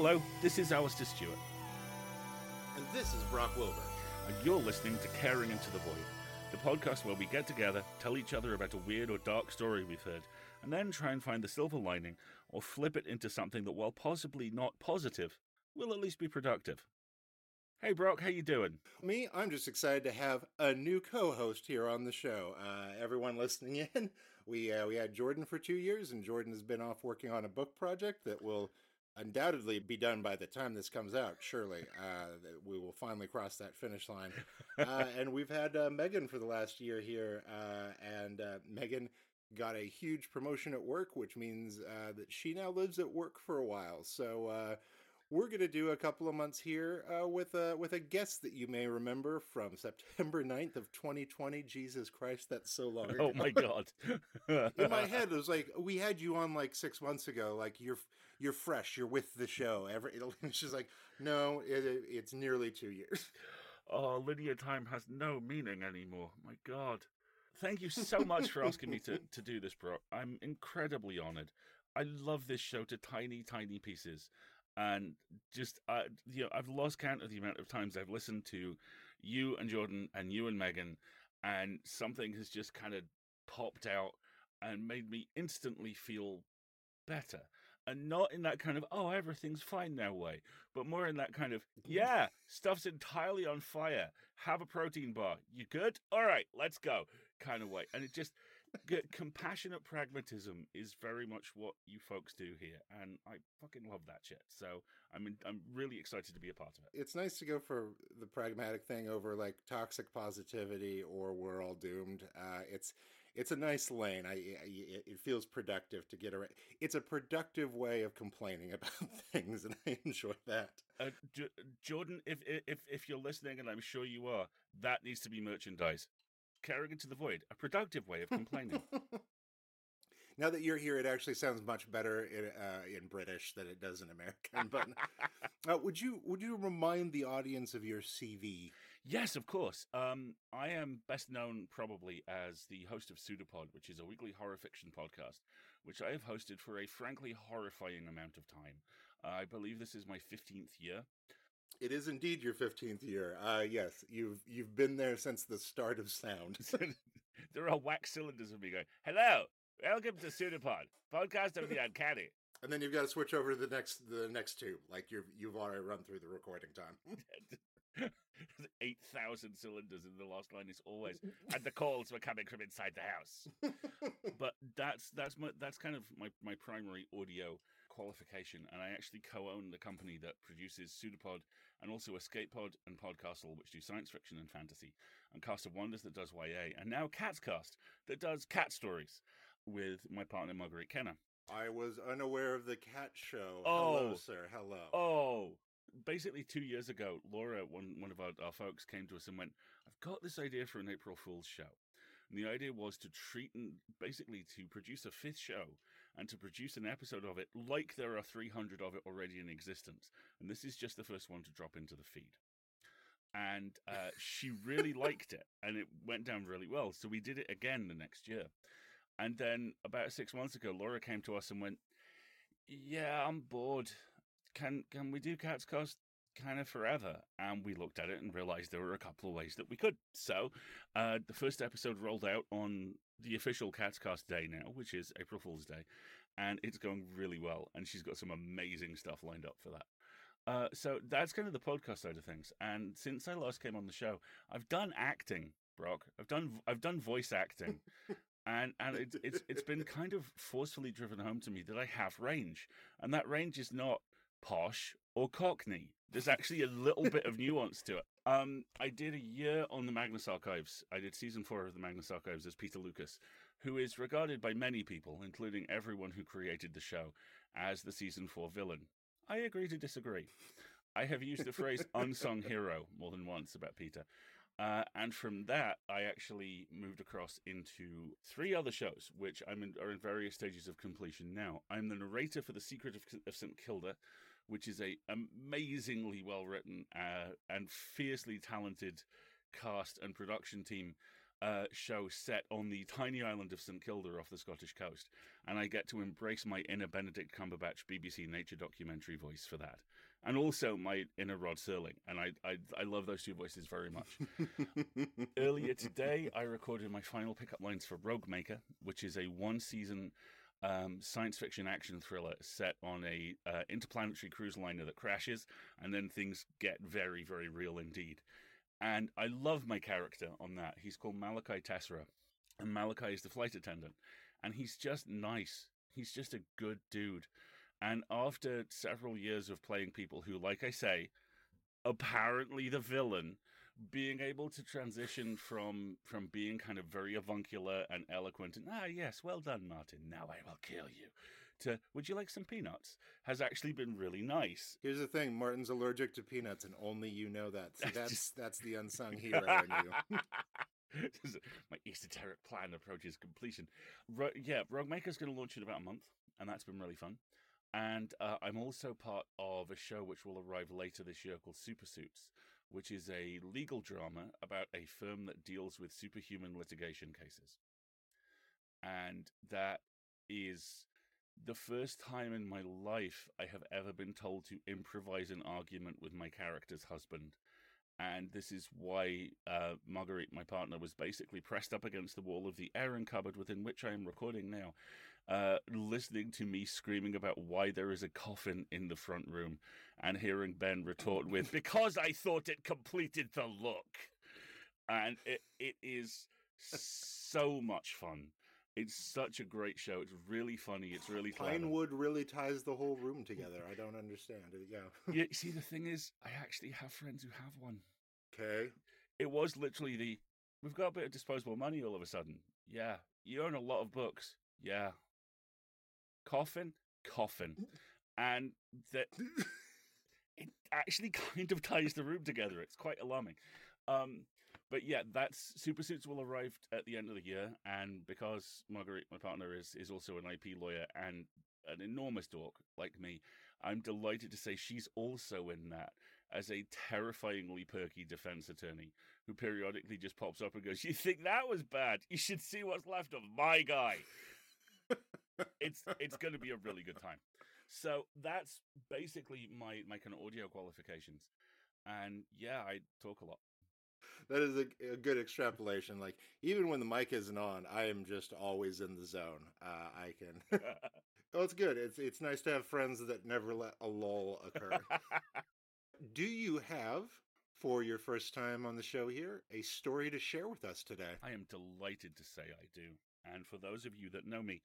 Hello, this is Alasdair Stuart. And this is Brock Wilbur. And you're listening to Caring Into the Void, the podcast where we get together, tell each other about a weird or dark story we've heard, and then try and find the silver lining or flip it into something that, while possibly not positive, will at least be productive. Hey Brock, how you doing? Me, I'm just excited to have a new co-host here on the show. Uh, everyone listening in, we uh, we had Jordan for two years, and Jordan has been off working on a book project that will undoubtedly be done by the time this comes out. Surely, uh, we will finally cross that finish line. Uh, and we've had uh, Megan for the last year here, uh, and uh, Megan got a huge promotion at work, which means uh, that she now lives at work for a while. So we're going to do a couple of months here uh, with a with a guest that you may remember from September 9th of 2020. Jesus Christ, that's so long ago. Oh my god. In my head it was like we had you on like 6 months ago like you're you're fresh, you're with the show. Every it's just like no, it, it's nearly 2 years. Oh, linear time has no meaning anymore. My god. Thank you so much for asking me to, to do this, bro. I'm incredibly honored. I love this show to tiny, tiny pieces and just uh, you know I've lost count of the amount of times I've listened to you and Jordan and you and Megan, and something has just kind of popped out and made me instantly feel better. And not in that kind of, oh, everything's fine now way, but more in that kind of, yeah, stuff's entirely on fire. Have a protein bar. You good? All right, let's go kind of way. And it just, compassionate pragmatism is very much what you folks do here, and I fucking love that shit. So I'm in, I'm really excited to be a part of it. It's nice to go for the pragmatic thing over like toxic positivity or we're all doomed. Uh, it's it's a nice lane. I, I, it feels productive to get around. It's a productive way of complaining about things, and I enjoy that. Uh, J- Jordan, if if if you're listening, and I'm sure you are, that needs to be merchandise caring into the void, a productive way of complaining. now that you're here, it actually sounds much better in, uh, in British than it does in American. But uh, would you would you remind the audience of your CV? Yes, of course. Um, I am best known probably as the host of Pseudopod, which is a weekly horror fiction podcast, which I have hosted for a frankly horrifying amount of time. Uh, I believe this is my 15th year. It is indeed your fifteenth year. Uh yes, you've you've been there since the start of sound. there are wax cylinders of me going, "Hello, welcome to Pseudopod, podcast of the uncanny." And then you've got to switch over to the next the next two, like you've you've already run through the recording time. Eight thousand cylinders, in the last line is always, "And the calls were coming from inside the house." but that's that's my that's kind of my my primary audio qualification, and I actually co-own the company that produces Pseudopod and also Escape Pod and Podcastle, which do science fiction and fantasy, and Cast of Wonders that does YA, and now Catscast that does cat stories with my partner Marguerite Kenner. I was unaware of the cat show. Oh, Hello, sir. Hello. Oh, basically two years ago, Laura, one one of our, our folks, came to us and went, "I've got this idea for an April Fool's show." And the idea was to treat and basically to produce a fifth show and to produce an episode of it like there are 300 of it already in existence. And this is just the first one to drop into the feed. And uh, she really liked it and it went down really well. So we did it again the next year. And then about six months ago, Laura came to us and went, Yeah, I'm bored. Can can we do Cats Cast kind of forever. And we looked at it and realized there were a couple of ways that we could. So uh, the first episode rolled out on the official Cats Cast day now, which is April Fool's Day. And it's going really well. And she's got some amazing stuff lined up for that. Uh, so that's kind of the podcast side of things. And since I last came on the show, I've done acting, Brock. I've done I've done voice acting. and and it's it's it's been kind of forcefully driven home to me that I have range, and that range is not posh or cockney. There's actually a little bit of nuance to it. Um, I did a year on the Magnus Archives. I did season four of the Magnus Archives as Peter Lucas, who is regarded by many people, including everyone who created the show, as the season four villain. I agree to disagree. I have used the phrase unsung hero more than once about Peter. Uh, and from that, I actually moved across into three other shows, which I'm in, are in various stages of completion now. I'm the narrator for The Secret of, of St. Kilda, which is a amazingly well written uh, and fiercely talented cast and production team uh, show set on the tiny island of St Kilda off the Scottish coast, and I get to embrace my inner Benedict Cumberbatch BBC nature documentary voice for that, and also my inner Rod Serling, and I I, I love those two voices very much. Earlier today, I recorded my final pickup lines for Rogue Maker, which is a one season um, science fiction action thriller set on a uh, interplanetary cruise liner that crashes, and then things get very, very real indeed. And I love my character on that. He's called Malachi Tessera, and Malachi is the flight attendant, and he's just nice. He's just a good dude. And after several years of playing people who, like I say, apparently the villain, being able to transition from from being kind of very avuncular and eloquent and ah yes, well done, Martin. Now I will kill you. To would you like some peanuts? Has actually been really nice. Here's the thing: Martin's allergic to peanuts, and only you know that. So that's that's the unsung hero in you. My esoteric plan approaches completion. Ro- yeah, Rogue Maker's going to launch in about a month, and that's been really fun. And uh, I'm also part of a show which will arrive later this year called Super Suits, which is a legal drama about a firm that deals with superhuman litigation cases. And that is the first time in my life I have ever been told to improvise an argument with my character's husband. And this is why uh, Marguerite, my partner, was basically pressed up against the wall of the airing cupboard within which I am recording now, uh, listening to me screaming about why there is a coffin in the front room and hearing Ben retort with, because I thought it completed the look. And it, it is so much fun. It's such a great show. It's really funny. It's really Pinewood really ties the whole room together. I don't understand it. Yeah. yeah. See, the thing is, I actually have friends who have one. Okay. It was literally the we've got a bit of disposable money all of a sudden. Yeah. You own a lot of books. Yeah. Coffin, coffin, and that it actually kind of ties the room together. It's quite alarming. Um, but yeah, that's Super Suits will arrive at the end of the year, and because Marguerite, my partner, is is also an IP lawyer and an enormous dork like me, I'm delighted to say she's also in that as a terrifyingly perky defense attorney who periodically just pops up and goes, "You think that was bad? You should see what's left of my guy." it's it's going to be a really good time. So that's basically my my kind of audio qualifications, and yeah, I talk a lot. That is a, a good extrapolation. Like even when the mic isn't on, I am just always in the zone. Uh, I can. oh, it's good. It's it's nice to have friends that never let a lull occur. Do you have for your first time on the show here, a story to share with us today. I am delighted to say I do. And for those of you that know me,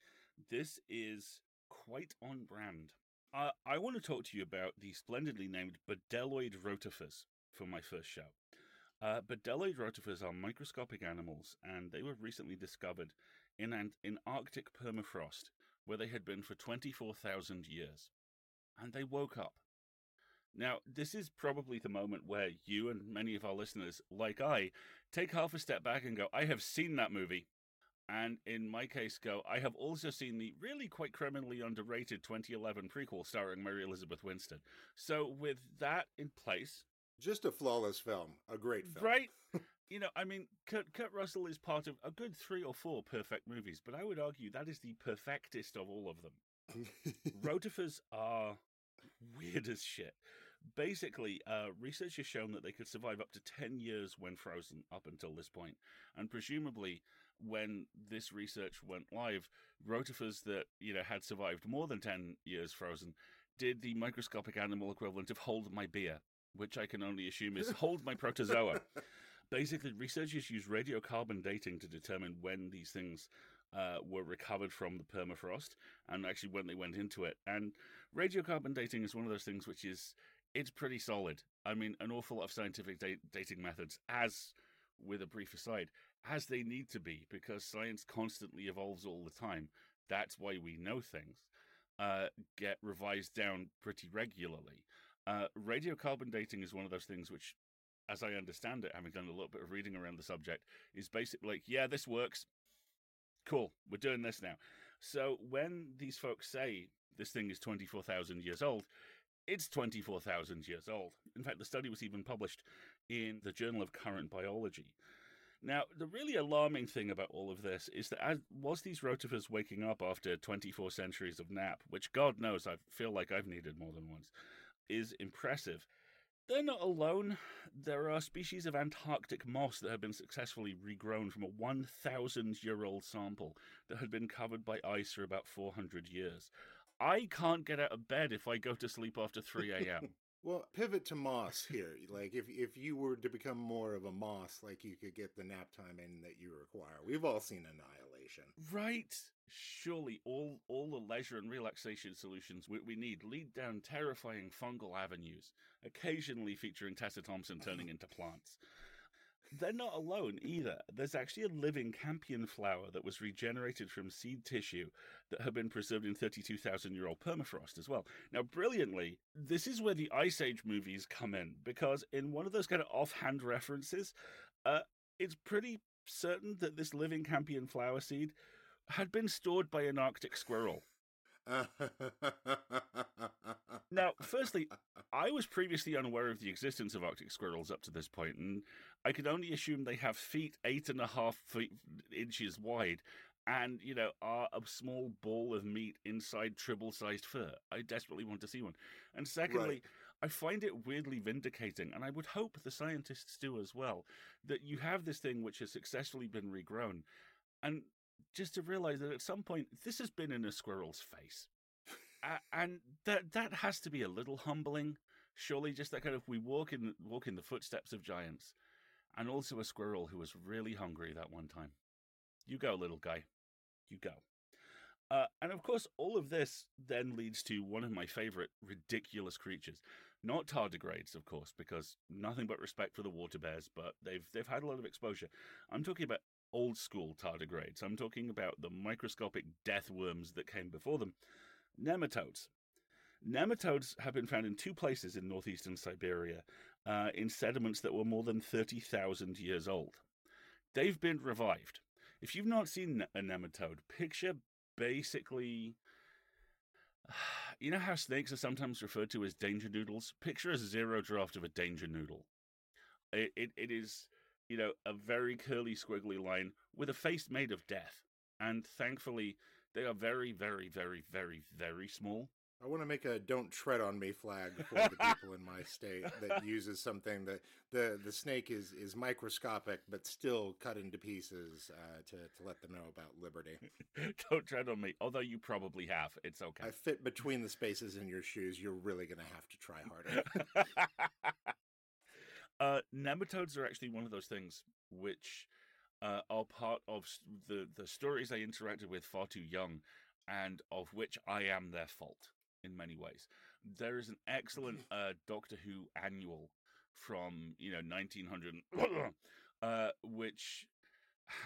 this is quite on brand. Uh, I want to talk to you about the splendidly named Bdelloid rotifers for my first show. Uh, rotifers are microscopic animals, and they were recently discovered in an, in Arctic permafrost, where they had been for 24,000 years. And they woke up. Now, this is probably the moment where you and many of our listeners, like I, take half a step back and go, I have seen that movie and in my case go i have also seen the really quite criminally underrated 2011 prequel starring mary elizabeth winstead. So with that in place just a flawless film a great film. Right? You know i mean kurt, kurt russell is part of a good three or four perfect movies but i would argue that is the perfectest of all of them. Rotifers are weird as shit. Basically, uh, research has shown that they could survive up to 10 years when frozen up until this. And presumably, when this research went live, rotifers that you know had survived more than ten years frozen did the microscopic animal equivalent of hold my beer, which I can only assume is hold my protozoa. Basically, researchers use radiocarbon dating to determine when these things uh, were recovered from the permafrost and actually when they went into it. And radiocarbon dating is one of those things which is it's pretty solid. I mean, an awful lot of scientific da- dating methods, as with a brief aside, as they need to be because science constantly evolves all the time. That's why we know things. Uh, get revised down pretty regularly. Uh, radiocarbon dating is one of those things which, as I understand it, having done a little bit of reading around the subject, is basically like, yeah, this works. Cool, we're doing this now. So when these folks say this thing is 24,000 years old, it's 24,000 years old. In fact, the study was even published in the Journal of Current Biology. Now, the really alarming thing about all of this is that as was these rotifers waking up after 24 centuries of nap, which God knows I feel like I've needed more than once, is impressive. They're not alone. There are species of Antarctic moss that have been successfully regrown from a 1,000 year old sample that had been covered by ice for about 400 years. I can't get out of bed if I go to sleep after 3 a.m. Well, pivot to moss here. Like if if you were to become more of a moss, like you could get the nap time in that you require. We've all seen Annihilation. Right. Surely all all the leisure and relaxation solutions we, we need lead down terrifying fungal avenues, occasionally featuring Tessa Thompson turning into plants. They're not alone either. There's actually a living campion flower that was regenerated from seed tissue that had been preserved in 32,000 year old permafrost as well. Now, brilliantly, this is where the Ice Age movies come in because in one of those kind of offhand references, uh, it's pretty certain that this living campion flower seed had been stored by an Arctic squirrel. now, firstly, I was previously unaware of the existence of Arctic squirrels up to this point, and I could only assume they have feet eight and a half feet, inches wide and, you know, are a small ball of meat inside triple sized fur. I desperately want to see one. And secondly, right. I find it weirdly vindicating, and I would hope the scientists do as well, that you have this thing which has successfully been regrown. And just to realize that at some point this has been in a squirrel's face. uh, and that that has to be a little humbling. Surely just that kind of we walk in walk in the footsteps of giants. And also a squirrel who was really hungry that one time. You go, little guy. You go. Uh, and of course, all of this then leads to one of my favorite ridiculous creatures. Not tardigrades, of course, because nothing but respect for the water bears, but they've they've had a lot of exposure. I'm talking about old school tardigrades. I'm talking about the microscopic death worms that came before them. Nematodes. Nematodes have been found in two places in northeastern Siberia uh, in sediments that were more than 30,000 years old. They've been revived. If you've not seen a nematode, picture basically. You know how snakes are sometimes referred to as danger noodles? Picture a zero draft of a danger noodle. It, it, it is you know, a very curly, squiggly line with a face made of death. And thankfully, they are very, very, very, very, very small. I want to make a "Don't tread on me" flag for the people in my state that uses something that the the snake is is microscopic but still cut into pieces uh, to to let them know about liberty. Don't tread on me, although you probably have. It's okay. I fit between the spaces in your shoes. You're really going to have to try harder. Uh, nematodes are actually one of those things which uh, are part of the the stories I interacted with far too young, and of which I am their fault in many ways. There is an excellent uh, Doctor Who annual from you know 1900, uh, which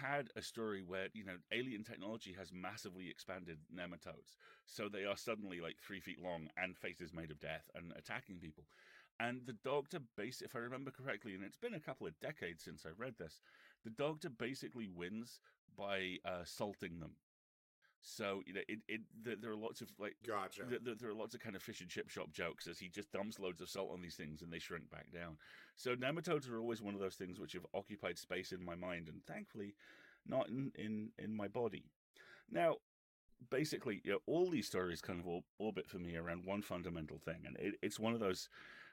had a story where you know alien technology has massively expanded nematodes, so they are suddenly like three feet long and faces made of death and attacking people. And the doctor, base, if I remember correctly, and it's been a couple of decades since I read this, the doctor basically wins by uh, salting them. So you know, it, it there are lots of like, gotcha. There, there, are lots of kind of fish and chip shop jokes as he just dumps loads of salt on these things and they shrink back down. So nematodes are always one of those things which have occupied space in my mind and thankfully not in in in my body. Now, basically, you know, all these stories kind of orbit for me around one fundamental thing, and it, it's one of those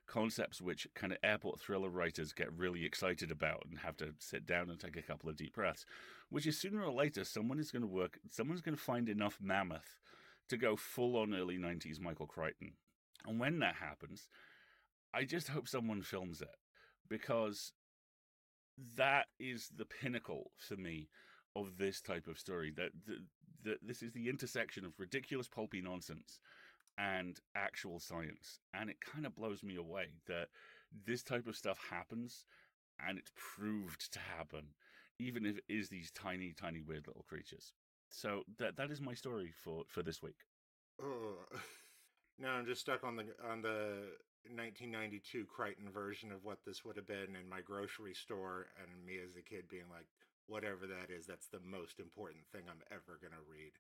concepts which kind of airport thriller writers get really excited about and have to sit down and take a couple of deep breaths, which is sooner or later someone is going to work, someone's going to find enough mammoth to go full on early 90s Michael Crichton. And when that happens, I just hope someone films it because that is the pinnacle for me of this type of story. That, that, that this is the intersection of ridiculous pulpy nonsense and actual science. And it kind of blows me away that this type of stuff happens and it's proved to happen, even if it is these tiny, tiny, weird little creatures. So that that is my story for for this week. Oh. Now I'm just stuck on the on the 1992 Crichton version of what this would have been in my grocery store, and me as a kid being like, "Whatever that is, that's the most important thing I'm ever gonna read."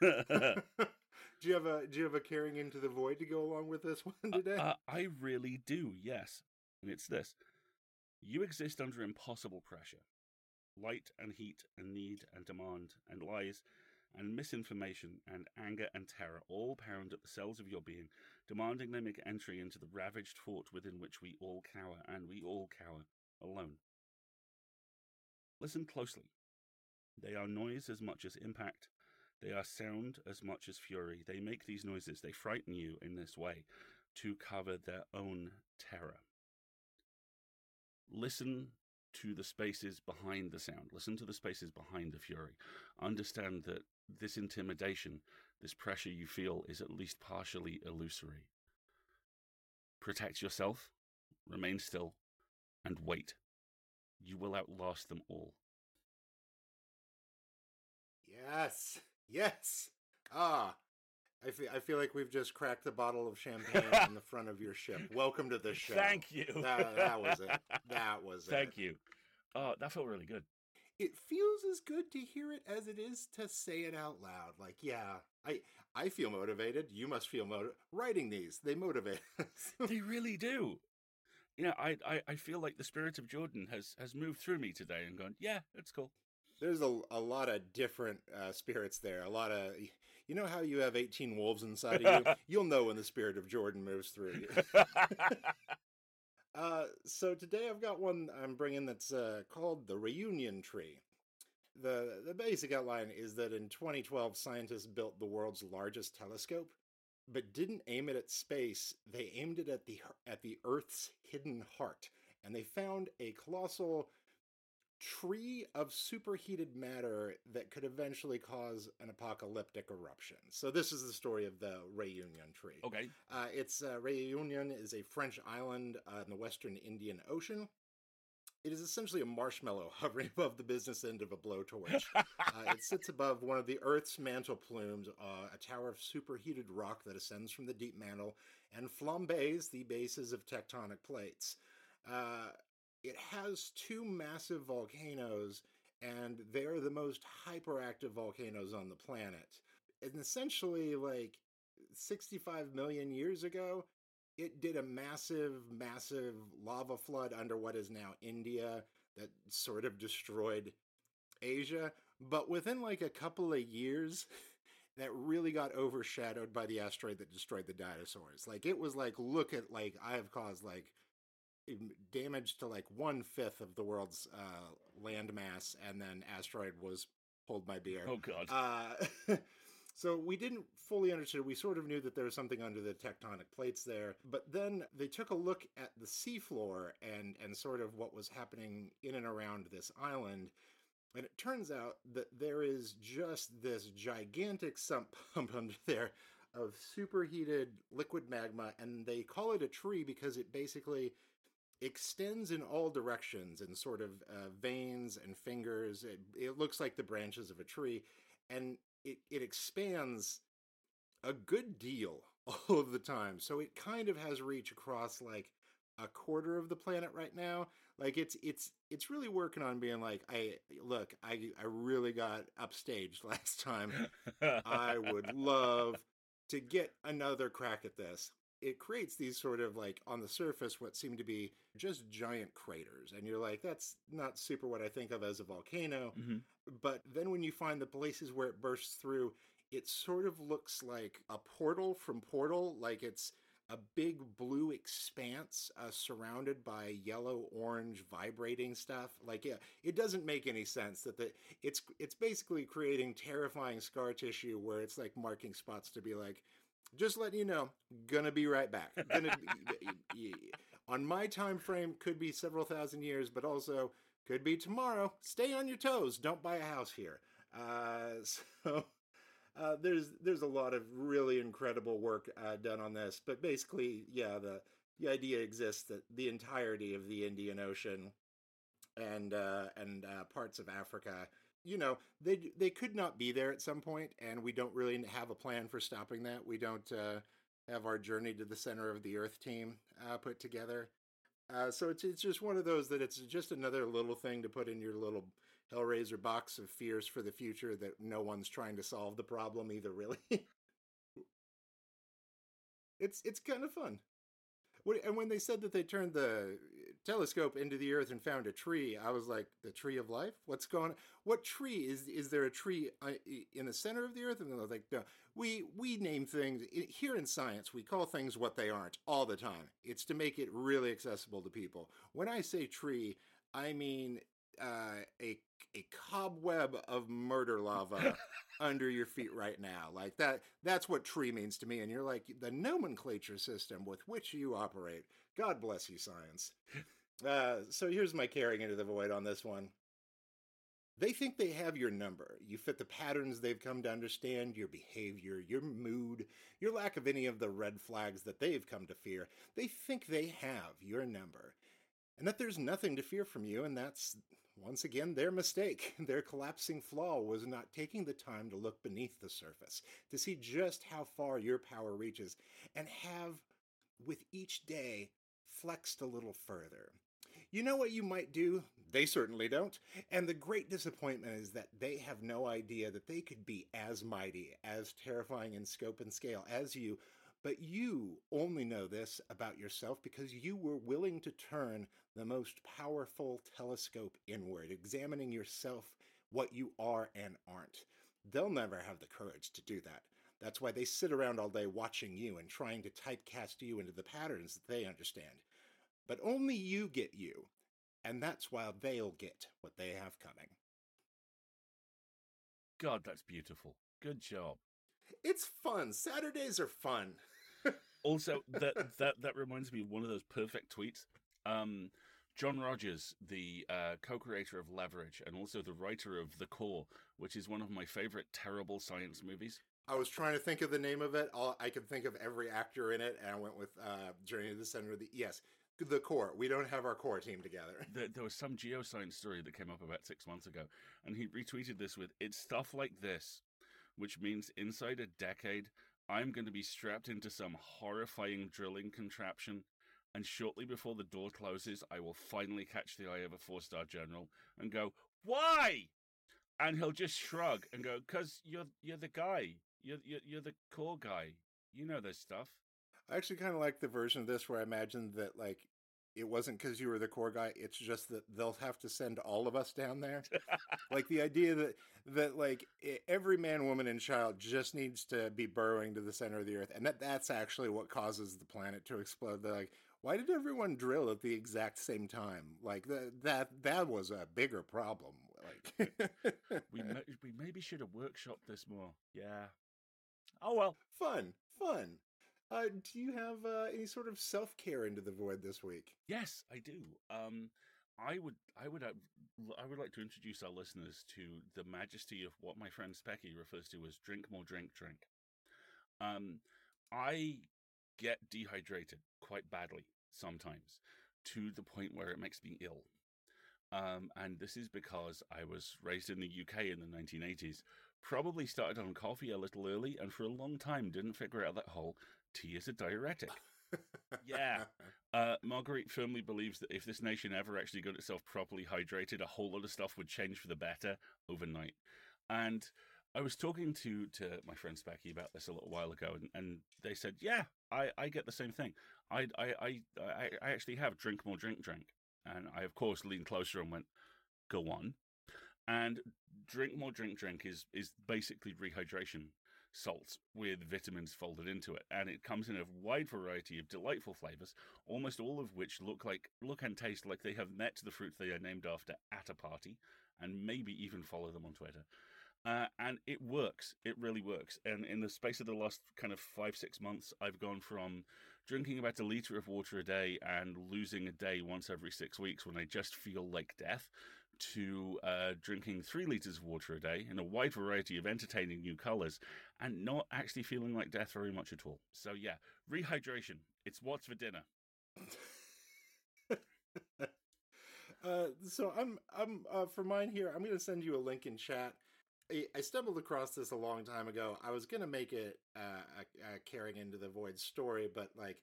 do you have a do you have a caring into the void to go along with this one uh, today? Uh, uh, I really do. Yes, and it's this. You exist under impossible pressure. light and heat and need and demand and lies and misinformation and anger and terror all pound at the cells of your being, demanding they make entry into the ravaged fort within which we all cower, and we all cower alone. Listen closely. They are noise as much as impact. They are sound as much as fury. They make these noises, they frighten you in this way to cover their own terror. Listen to the spaces behind the sound. Listen to the spaces behind the fury. Understand that this intimidation, this pressure you feel, is at least partially illusory. Protect yourself, remain still, and wait. You will outlast them all. Yes, yes. Ah, I feel I feel like we've just cracked the bottle of champagne on the front of your ship. Welcome to the show. Thank you. That, that was it. That was Thank it. Thank you. Oh, that felt really good. It feels as good to hear it as it is to say it out loud. Like, yeah, I I feel motivated. You must feel motivated. Writing these, they motivate us. they really do. You know, I, I I feel like the spirit of Jordan has has moved through me today and gone, yeah, it's cool. There's a, a lot of different uh, spirits there. A lot of, you know how you have 18 wolves inside of you? You'll know when the spirit of Jordan moves through you. Uh, so today I've got one I'm bringing that's uh, called the Réunion Tree. The the basic outline is that in 2012 scientists built the world's largest telescope, but didn't aim it at space. They aimed it at the at the Earth's hidden heart, and they found a colossal tree of superheated matter that could eventually cause an apocalyptic eruption. So this is the story of the Réunion Tree. okay. Uh, it's uh, Réunion is a French island uh, in the western Indian Ocean. It is essentially a marshmallow hovering above the business end of a blowtorch. uh, it sits above one of the Earth's mantle plumes, uh, a tower of superheated rock that ascends from the deep mantle and flambés the bases of tectonic plates. Uh, it has two massive volcanoes, and they're the most hyperactive volcanoes on the planet. And essentially, like 65 million years ago, it did a massive, massive lava flood under what is now India that sort of destroyed Asia. But within like a couple of years, that really got overshadowed by the asteroid that destroyed the dinosaurs. Like it was like, look at like I have caused like damage to like one fifth of the world's uh, land mass, and then asteroid was pulled my beer. Oh god. Uh, so we didn't fully understand. We sort of knew that there was something under the tectonic plates there, but then they took a look at the seafloor and and sort of what was happening in and around this island. And it turns out that there is just this gigantic sump pump under there of superheated liquid magma, and they call it a tree because it basically extends in all directions in sort of uh, veins and fingers. It, it looks like the branches of a tree, and it, it expands a good deal all of the time. So it kind of has reach across like a quarter of the planet right now. Like it's it's it's really working on being like, I look, I I really got upstaged last time. I would love to get another crack at this. It creates these sort of like on the surface what seem to be just giant craters. And you're like, that's not super what I think of as a volcano. Mhm. But then when you find the places where it bursts through, it sort of looks like a portal from Portal, like it's a big blue expanse uh, surrounded by yellow orange vibrating stuff like yeah it doesn't make any sense that the it's it's basically creating terrifying scar tissue where it's like marking spots to be like just letting you know gonna be right back. Gonna be, on my time frame could be several thousand years but also could be tomorrow. Stay on your toes. Don't buy a house here. Uh so uh, there's there's a lot of really incredible work uh, done on this, but basically, yeah, the the idea exists that the entirety of the Indian Ocean and uh, and uh, parts of Africa, you know, they they could not be there at some point, and we don't really have a plan for stopping that. We don't uh, have our journey to the center of the Earth team uh, put together. Uh, so it's it's just one of those that it's just another little thing to put in your little Hellraiser box of fears for the future that no one's trying to solve the problem either. Really, it's it's kind of fun. And when they said that they turned the telescope into the earth and found a tree, I was like, the tree of life? What's going on? What tree is is there a tree uh, in the center of the earth? And I was like, no. We we name things here in science. We call things what they aren't all the time. It's to make it really accessible to people. When I say tree, I mean uh, a a cobweb of murder lava under your feet right now. Like that. That's what tree means to me. And you're like the nomenclature system with which you operate. God bless you, science. Uh, so here's my caring into the void on this one. They think they have your number. You fit the patterns they've come to understand, your behavior, your mood, your lack of any of the red flags that they've come to fear. They think they have your number and that there's nothing to fear from you, and that's once again their mistake. Their collapsing flaw was not taking the time to look beneath the surface, to see just how far your power reaches, and have, with each day, flexed a little further. You know what you might do? They certainly don't. And the great disappointment is that they have no idea that they could be as mighty, as terrifying in scope and scale as you, but you only know this about yourself because you were willing to turn the most powerful telescope inward, examining yourself, what you are and aren't. They'll never have the courage to do that. That's why they sit around all day watching you and trying to typecast you into the patterns that they understand. But only you get you, and that's why they'll get what they have coming. God, that's beautiful. Good job. It's fun. Saturdays are fun also, that that that reminds me of one of those perfect tweets. Um, John Rogers, the uh, co-creator of Leverage and also the writer of The Core, which is one of my favorite terrible science movies. I was trying to think of the name of it. All, I could think of every actor in it, and I went with uh, Journey to the Center of the. Yes, the core. We don't have our core team together. There, there, was some geoscience story that came up about six months ago, and he retweeted this with "It's stuff like this, which means inside a decade, I'm going to be strapped into some horrifying drilling contraption, and shortly before the door closes, I will finally catch the eye of a four star general and go, Why? And he'll just shrug and go, Because you're, you're the guy. You're, you're, you're the core guy. You know this stuff. I actually kind of like the version of this where I imagine that, like, it wasn't because you were the core guy. It's just that they'll have to send all of us down there. like the idea that that like every man, woman, and child just needs to be burrowing to the center of the earth, and that that's actually what causes the planet to explode. They're like, why did everyone drill at the exact same time? Like that that that was a bigger problem. Like we may, we maybe should have workshopped this more. Yeah. Oh well. Fun, fun. Uh, do you have uh, any sort of self care into the void this week? Yes, I do. Um, I would, I would, uh, I would like to introduce our listeners to the majesty of what my friend Specky refers to as "drink more, drink, drink." Um, I get dehydrated quite badly sometimes, to the point where it makes me ill. Um, and this is because I was raised in the UK in the 1980s. Probably started on coffee a little early, and for a long time didn't figure out that whole tea is a diuretic. yeah. Uh, Marguerite firmly believes that if this nation ever actually got itself properly hydrated, a whole lot of stuff would change for the better overnight. And I was talking to to my friend Specky about this a little while ago, and, and they said, "Yeah, I, I get the same thing. I, I I I actually have drink more, drink, drink." And I of course leaned closer and went, "Go on." And drink more, drink, drink is is basically rehydration salts with vitamins folded into it, and it comes in a wide variety of delightful flavors, almost all of which look like look and taste like they have met the fruit they are named after at a party, and maybe even follow them on Twitter. Uh, and it works. It really works. And in the space of the last kind of five, six months, I've gone from drinking about a liter of water a day and losing a day once every six weeks when I just feel like death to uh, drinking three liters of water a day in a wide variety of entertaining new colors and not actually feeling like death very much at all. So, yeah, rehydration. It's what's for dinner. uh, so I'm I'm uh, for mine here. I'm going to send you a link in chat. I, stumbled across this a long time ago. I was going to make it uh, a, a caring into the void story, but like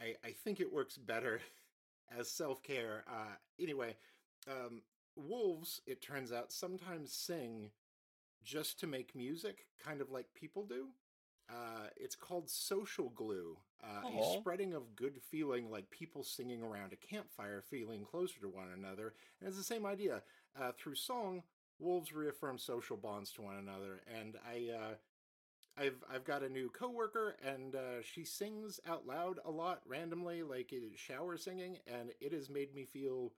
I, I think it works better as self care. Uh, anyway, um, wolves, it turns out, sometimes sing just to make music, kind of like people do. Uh, it's called Social Glue, uh, a spreading of good feeling, like people singing around a campfire, feeling closer to one another. And it's the same idea. Uh, through song, wolves reaffirm social bonds to one another. And I, uh, I've I've got a new coworker, and uh, she sings out loud a lot randomly, like it is shower singing, and it has made me feel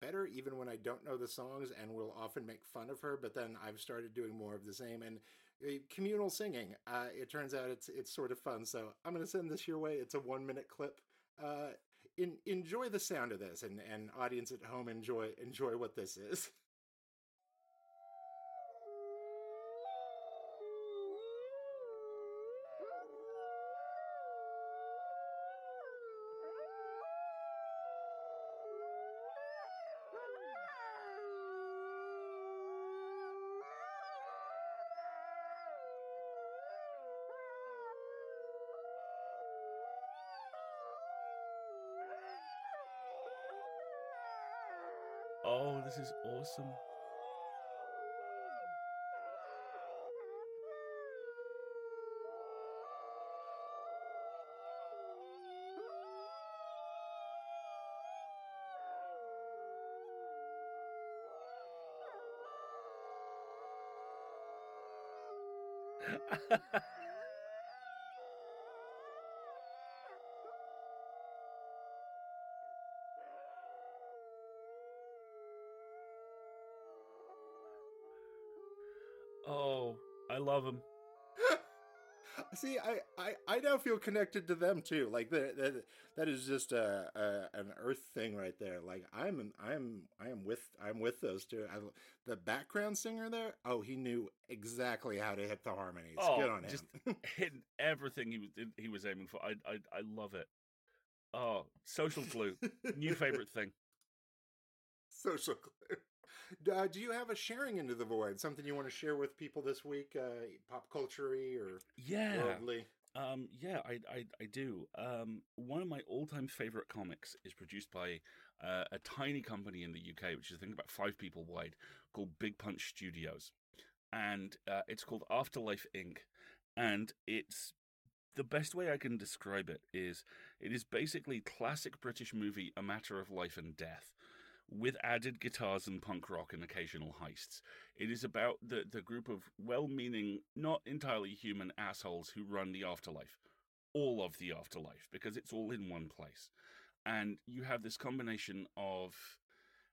better even when I don't know the songs and will often make fun of her. But then I've started doing more of the same and uh, communal singing. Uh, it turns out it's it's sort of fun. So I'm going to send this your way. It's a one minute clip. Uh, in, enjoy the sound of this, and and audience at home enjoy enjoy what this is. Oh, this is awesome. oh, I love him. See, I, I, I now feel connected to them too. Like that that, that is just a, a an Earth thing right there. Like I'm I'm I am with I'm with those two. I, the background singer there, oh, he knew exactly how to hit the harmonies. Oh, Good on him. just hitting everything he was he was aiming for. I I I love it. Oh, social glue, new favorite thing. Social glue. Uh, do you have a sharing into the void? Something you want to share with people this week? Uh, pop culture or Yeah, worldly? Um, yeah, I, I, I do. Um, one of my all-time favorite comics is produced by uh, a tiny company in the UK, which is I think about five people wide, called Big Punch Studios, and uh, it's called Afterlife Inc. And it's the best way I can describe it is it is basically classic British movie A Matter of Life and Death. With added guitars and punk rock and occasional heists. It is about the, the group of well meaning, not entirely human assholes who run the afterlife. All of the afterlife, because it's all in one place. And you have this combination of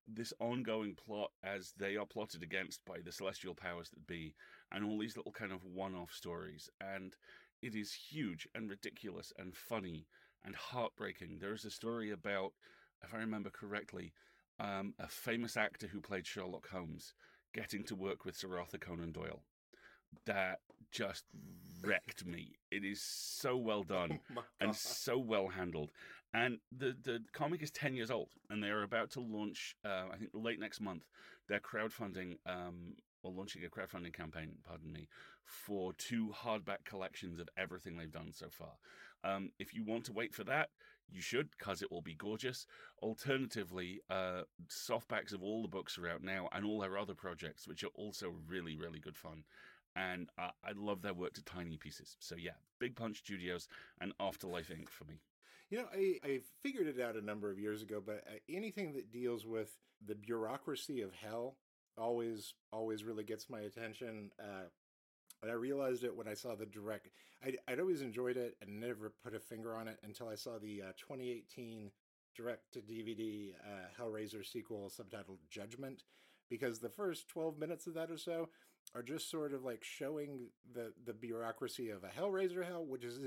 this ongoing plot as they are plotted against by the celestial powers that be, and all these little kind of one off stories. And it is huge and ridiculous and funny and heartbreaking. There is a story about, if I remember correctly, um, a famous actor who played Sherlock Holmes getting to work with Sir Arthur Conan Doyle. That just wrecked me. It is so well done Oh and so well handled. And the the comic is ten years old, and they are about to launch. Uh, I think late next month, their crowdfunding um, or launching a crowdfunding campaign. Pardon me, for two hardback collections of everything they've done so far. Um, if you want to wait for that, you should, because it will be gorgeous. Alternatively, uh, softbacks of all the books are out now, and all their other projects, which are also really, really good fun. And uh, I love their work to tiny pieces. So yeah, Big Punch Studios and Afterlife Inc. for me. You know, I, I figured it out a number of years ago, but uh, anything that deals with the bureaucracy of hell always always really gets my attention. Uh, and I realized it when I saw the direct. I'd, I'd always enjoyed it and never put a finger on it until I saw the uh, 2018 direct to DVD uh, Hellraiser sequel subtitled Judgment, because the first 12 minutes of that or so are just sort of like showing the the bureaucracy of a Hellraiser hell, which is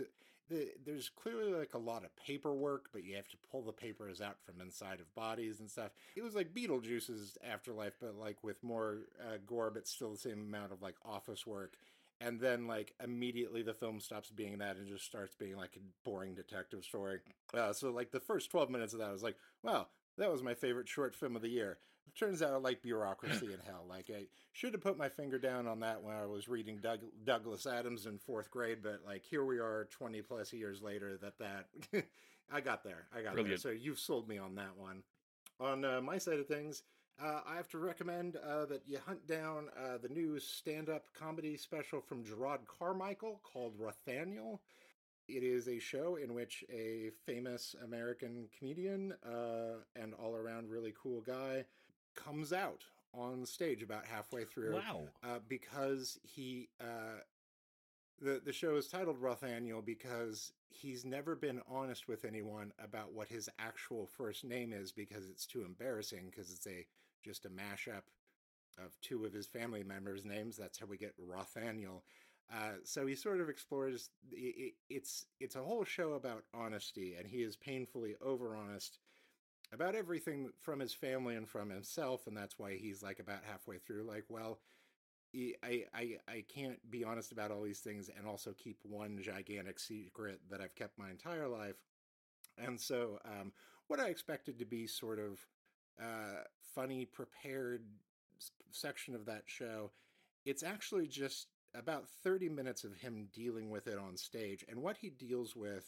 the, there's clearly like a lot of paperwork, but you have to pull the papers out from inside of bodies and stuff. It was like Beetlejuice's Afterlife, but like with more uh, gore, but still the same amount of like office work. And then like immediately the film stops being that and just starts being like a boring detective story. Uh, so like the first 12 minutes of that I was like, wow, that was my favorite short film of the year. It turns out I like bureaucracy in hell. Like I should have put my finger down on that when I was reading Doug, Douglas Adams in fourth grade, but like here we are 20 plus years later that that I got there. I got Brilliant. there. So you've sold me on that one. On uh, my side of things, uh, I have to recommend uh, that you hunt down uh, the new stand up comedy special from Jerrod Carmichael called Rothaniel. It is a show in which a famous American comedian uh, and all around really cool guy comes out on stage about halfway through. Wow. Uh, because he uh, the the show is titled Rothaniel because he's never been honest with anyone about what his actual first name is because it's too embarrassing because it's a just a mashup of two of his family members' names. That's how we get Rothaniel. Uh, so he sort of explores it, it's it's a whole show about honesty, and he is painfully over honest about everything from his family and from himself, and that's why he's like about halfway through, like, well, I, I I can't be honest about all these things and also keep one gigantic secret that I've kept my entire life. And so, um, what I expected to be sort of uh, funny, prepared section of that show, it's actually just about 30 minutes of him dealing with it on stage. And what he deals with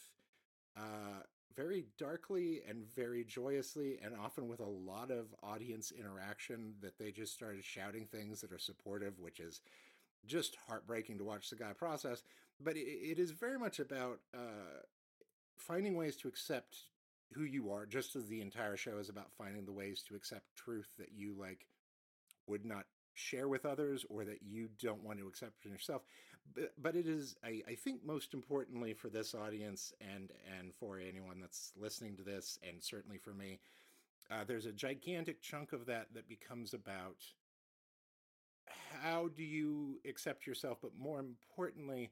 uh, very darkly and very joyously, and often with a lot of audience interaction that they just started shouting things that are supportive, which is just heartbreaking to watch the guy process. But it, it is very much about uh, finding ways to accept who you are, just as the entire show is about finding the ways to accept truth that you like would not share with others or that you don't want to accept for yourself. But, but it is I, I think most importantly for this audience and and for anyone that's listening to this and certainly for me uh, there's a gigantic chunk of that that becomes about how do you accept yourself but more importantly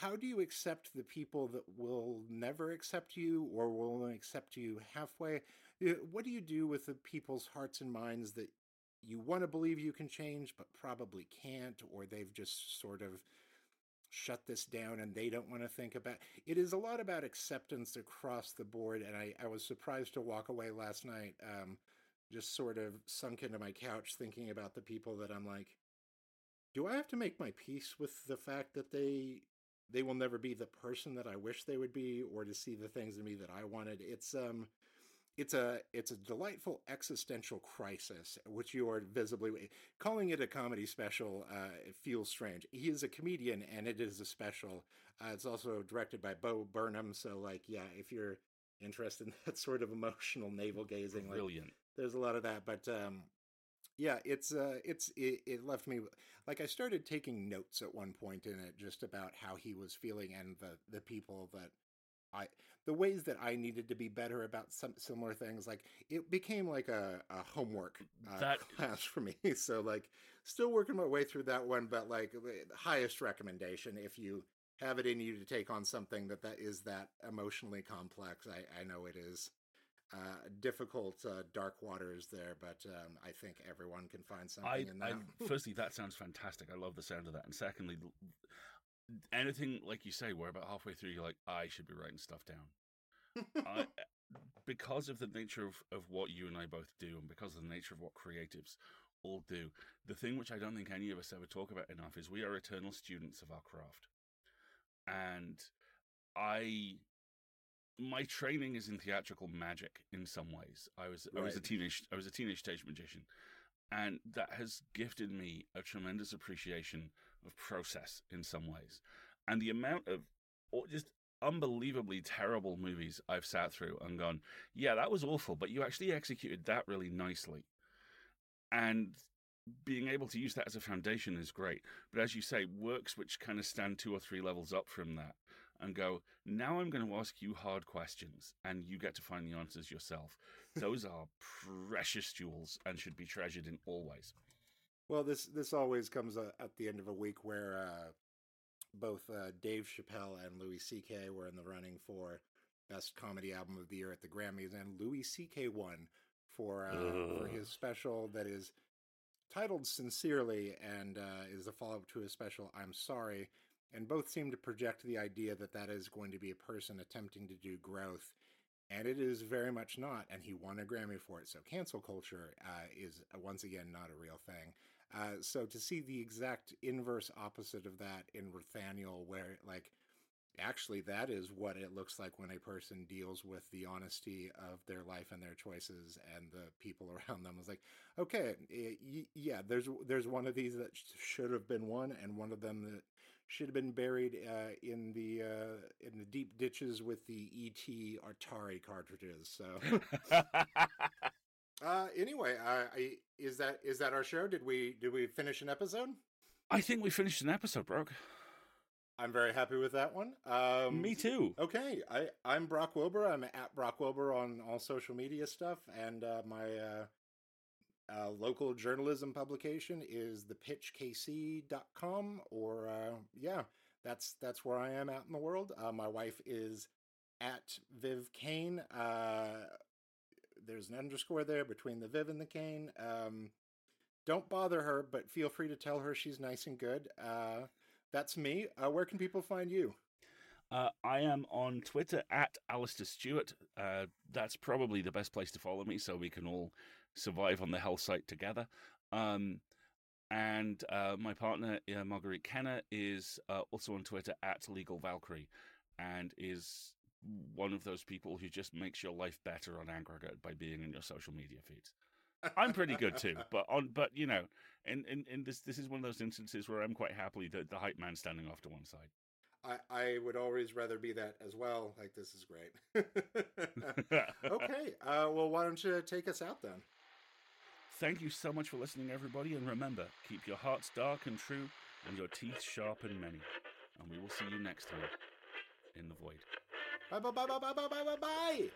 how do you accept the people that will never accept you or will only accept you halfway? What do you do with the people's hearts and minds that you want to believe you can change, but probably can't, or they've just sort of shut this down and they don't want to think about it is a lot about acceptance across the board and i, I was surprised to walk away last night um, just sort of sunk into my couch thinking about the people that i'm like do i have to make my peace with the fact that they they will never be the person that i wish they would be or to see the things in me that i wanted it's um it's a it's a delightful existential crisis, which you are visibly calling it a comedy special. Uh, it feels strange. He is a comedian, and it is a special. Uh, it's also directed by Bo Burnham, so like, yeah, if you're interested in that sort of emotional navel gazing, like, brilliant. There's a lot of that, but um, yeah, it's uh, it's it, it left me like I started taking notes at one point in it, just about how he was feeling and the the people that I the ways that I needed to be better about some similar things. Like it became like a, a homework uh, that class for me. So like still working my way through that one, but like the highest recommendation if you have it in you to take on something that that is that emotionally complex. I, I know it is uh, difficult uh, dark waters there, but um, I think everyone can find something I, in that. I, firstly, that sounds fantastic. I love the sound of that, and secondly, anything like you say, where about halfway through you're like, I should be writing stuff down. I, because of the nature of, of what you and I both do, and because of the nature of what creatives all do, the thing which I don't think any of us ever talk about enough is we are eternal students of our craft. And I my training is in theatrical magic in some ways. I was right. I was a teenage I was a teenage stage magician. And that has gifted me a tremendous appreciation of process in some ways. And the amount of just unbelievably terrible movies I've sat through and gone, yeah, that was awful, but you actually executed that really nicely. And being able to use that as a foundation is great. But as you say, works which kind of stand two or three levels up from that and go, now I'm going to ask you hard questions and you get to find the answers yourself. Those are precious jewels and should be treasured in all ways. Well, this this always comes uh, at the end of a week where uh, both uh, Dave Chappelle and Louis C.K. were in the running for best comedy album of the year at the Grammys, and Louis C.K. won for uh, for his special that is titled "Sincerely" and uh, is a follow up to his special "I'm Sorry." And both seem to project the idea that that is going to be a person attempting to do growth and it is very much not. And he won a Grammy for it. So cancel culture uh, is uh, once again not a real thing. Uh, so to see the exact inverse opposite of that in Rothaniel, where like actually that is what it looks like when a person deals with the honesty of their life and their choices and the people around them. It's like, okay, yeah, there's there's one of these that should have been one, and one of them that should have been buried uh, in the uh, in the deep ditches with the ET Atari cartridges. So. uh, anyway, I, is that is that our show? Did we did we finish an episode? I think we finished an episode, Brock. I'm very happy with that one. Um, Me too. Okay, I I'm Brock Wilbur. I'm at Brock Wilbur on all social media stuff, and uh, my uh, local journalism publication is thepitchkc.com. Or uh, yeah, that's that's where I am out in the world. Uh, my wife is at Viv Kane. Uh, there's an underscore there between the Viv and the Kane. Um, don't bother her, but feel free to tell her she's nice and good. Uh, that's me. Where can people find you? Uh, I am on Twitter at Alasdair Stuart. Uh, that's probably the best place to follow me so we can all survive on the hell site together. Um, and uh, my partner, uh, Marguerite Kenner, is uh, also on Twitter at Legal Valkyrie and is one of those people who just makes your life better on aggregate by being in your social media feeds. I'm pretty good too, but on but you know, and in, in, in this this is one of those instances where I'm quite happily the, the hype man standing off to one side. I, I would always rather be that as well. Like this is great. okay, uh, well, why don't you take us out then? Thank you so much for listening, everybody, and remember, keep your hearts dark and true, and your teeth sharp and many. And we will see you next time in the void. Bye bye bye bye bye bye bye bye bye.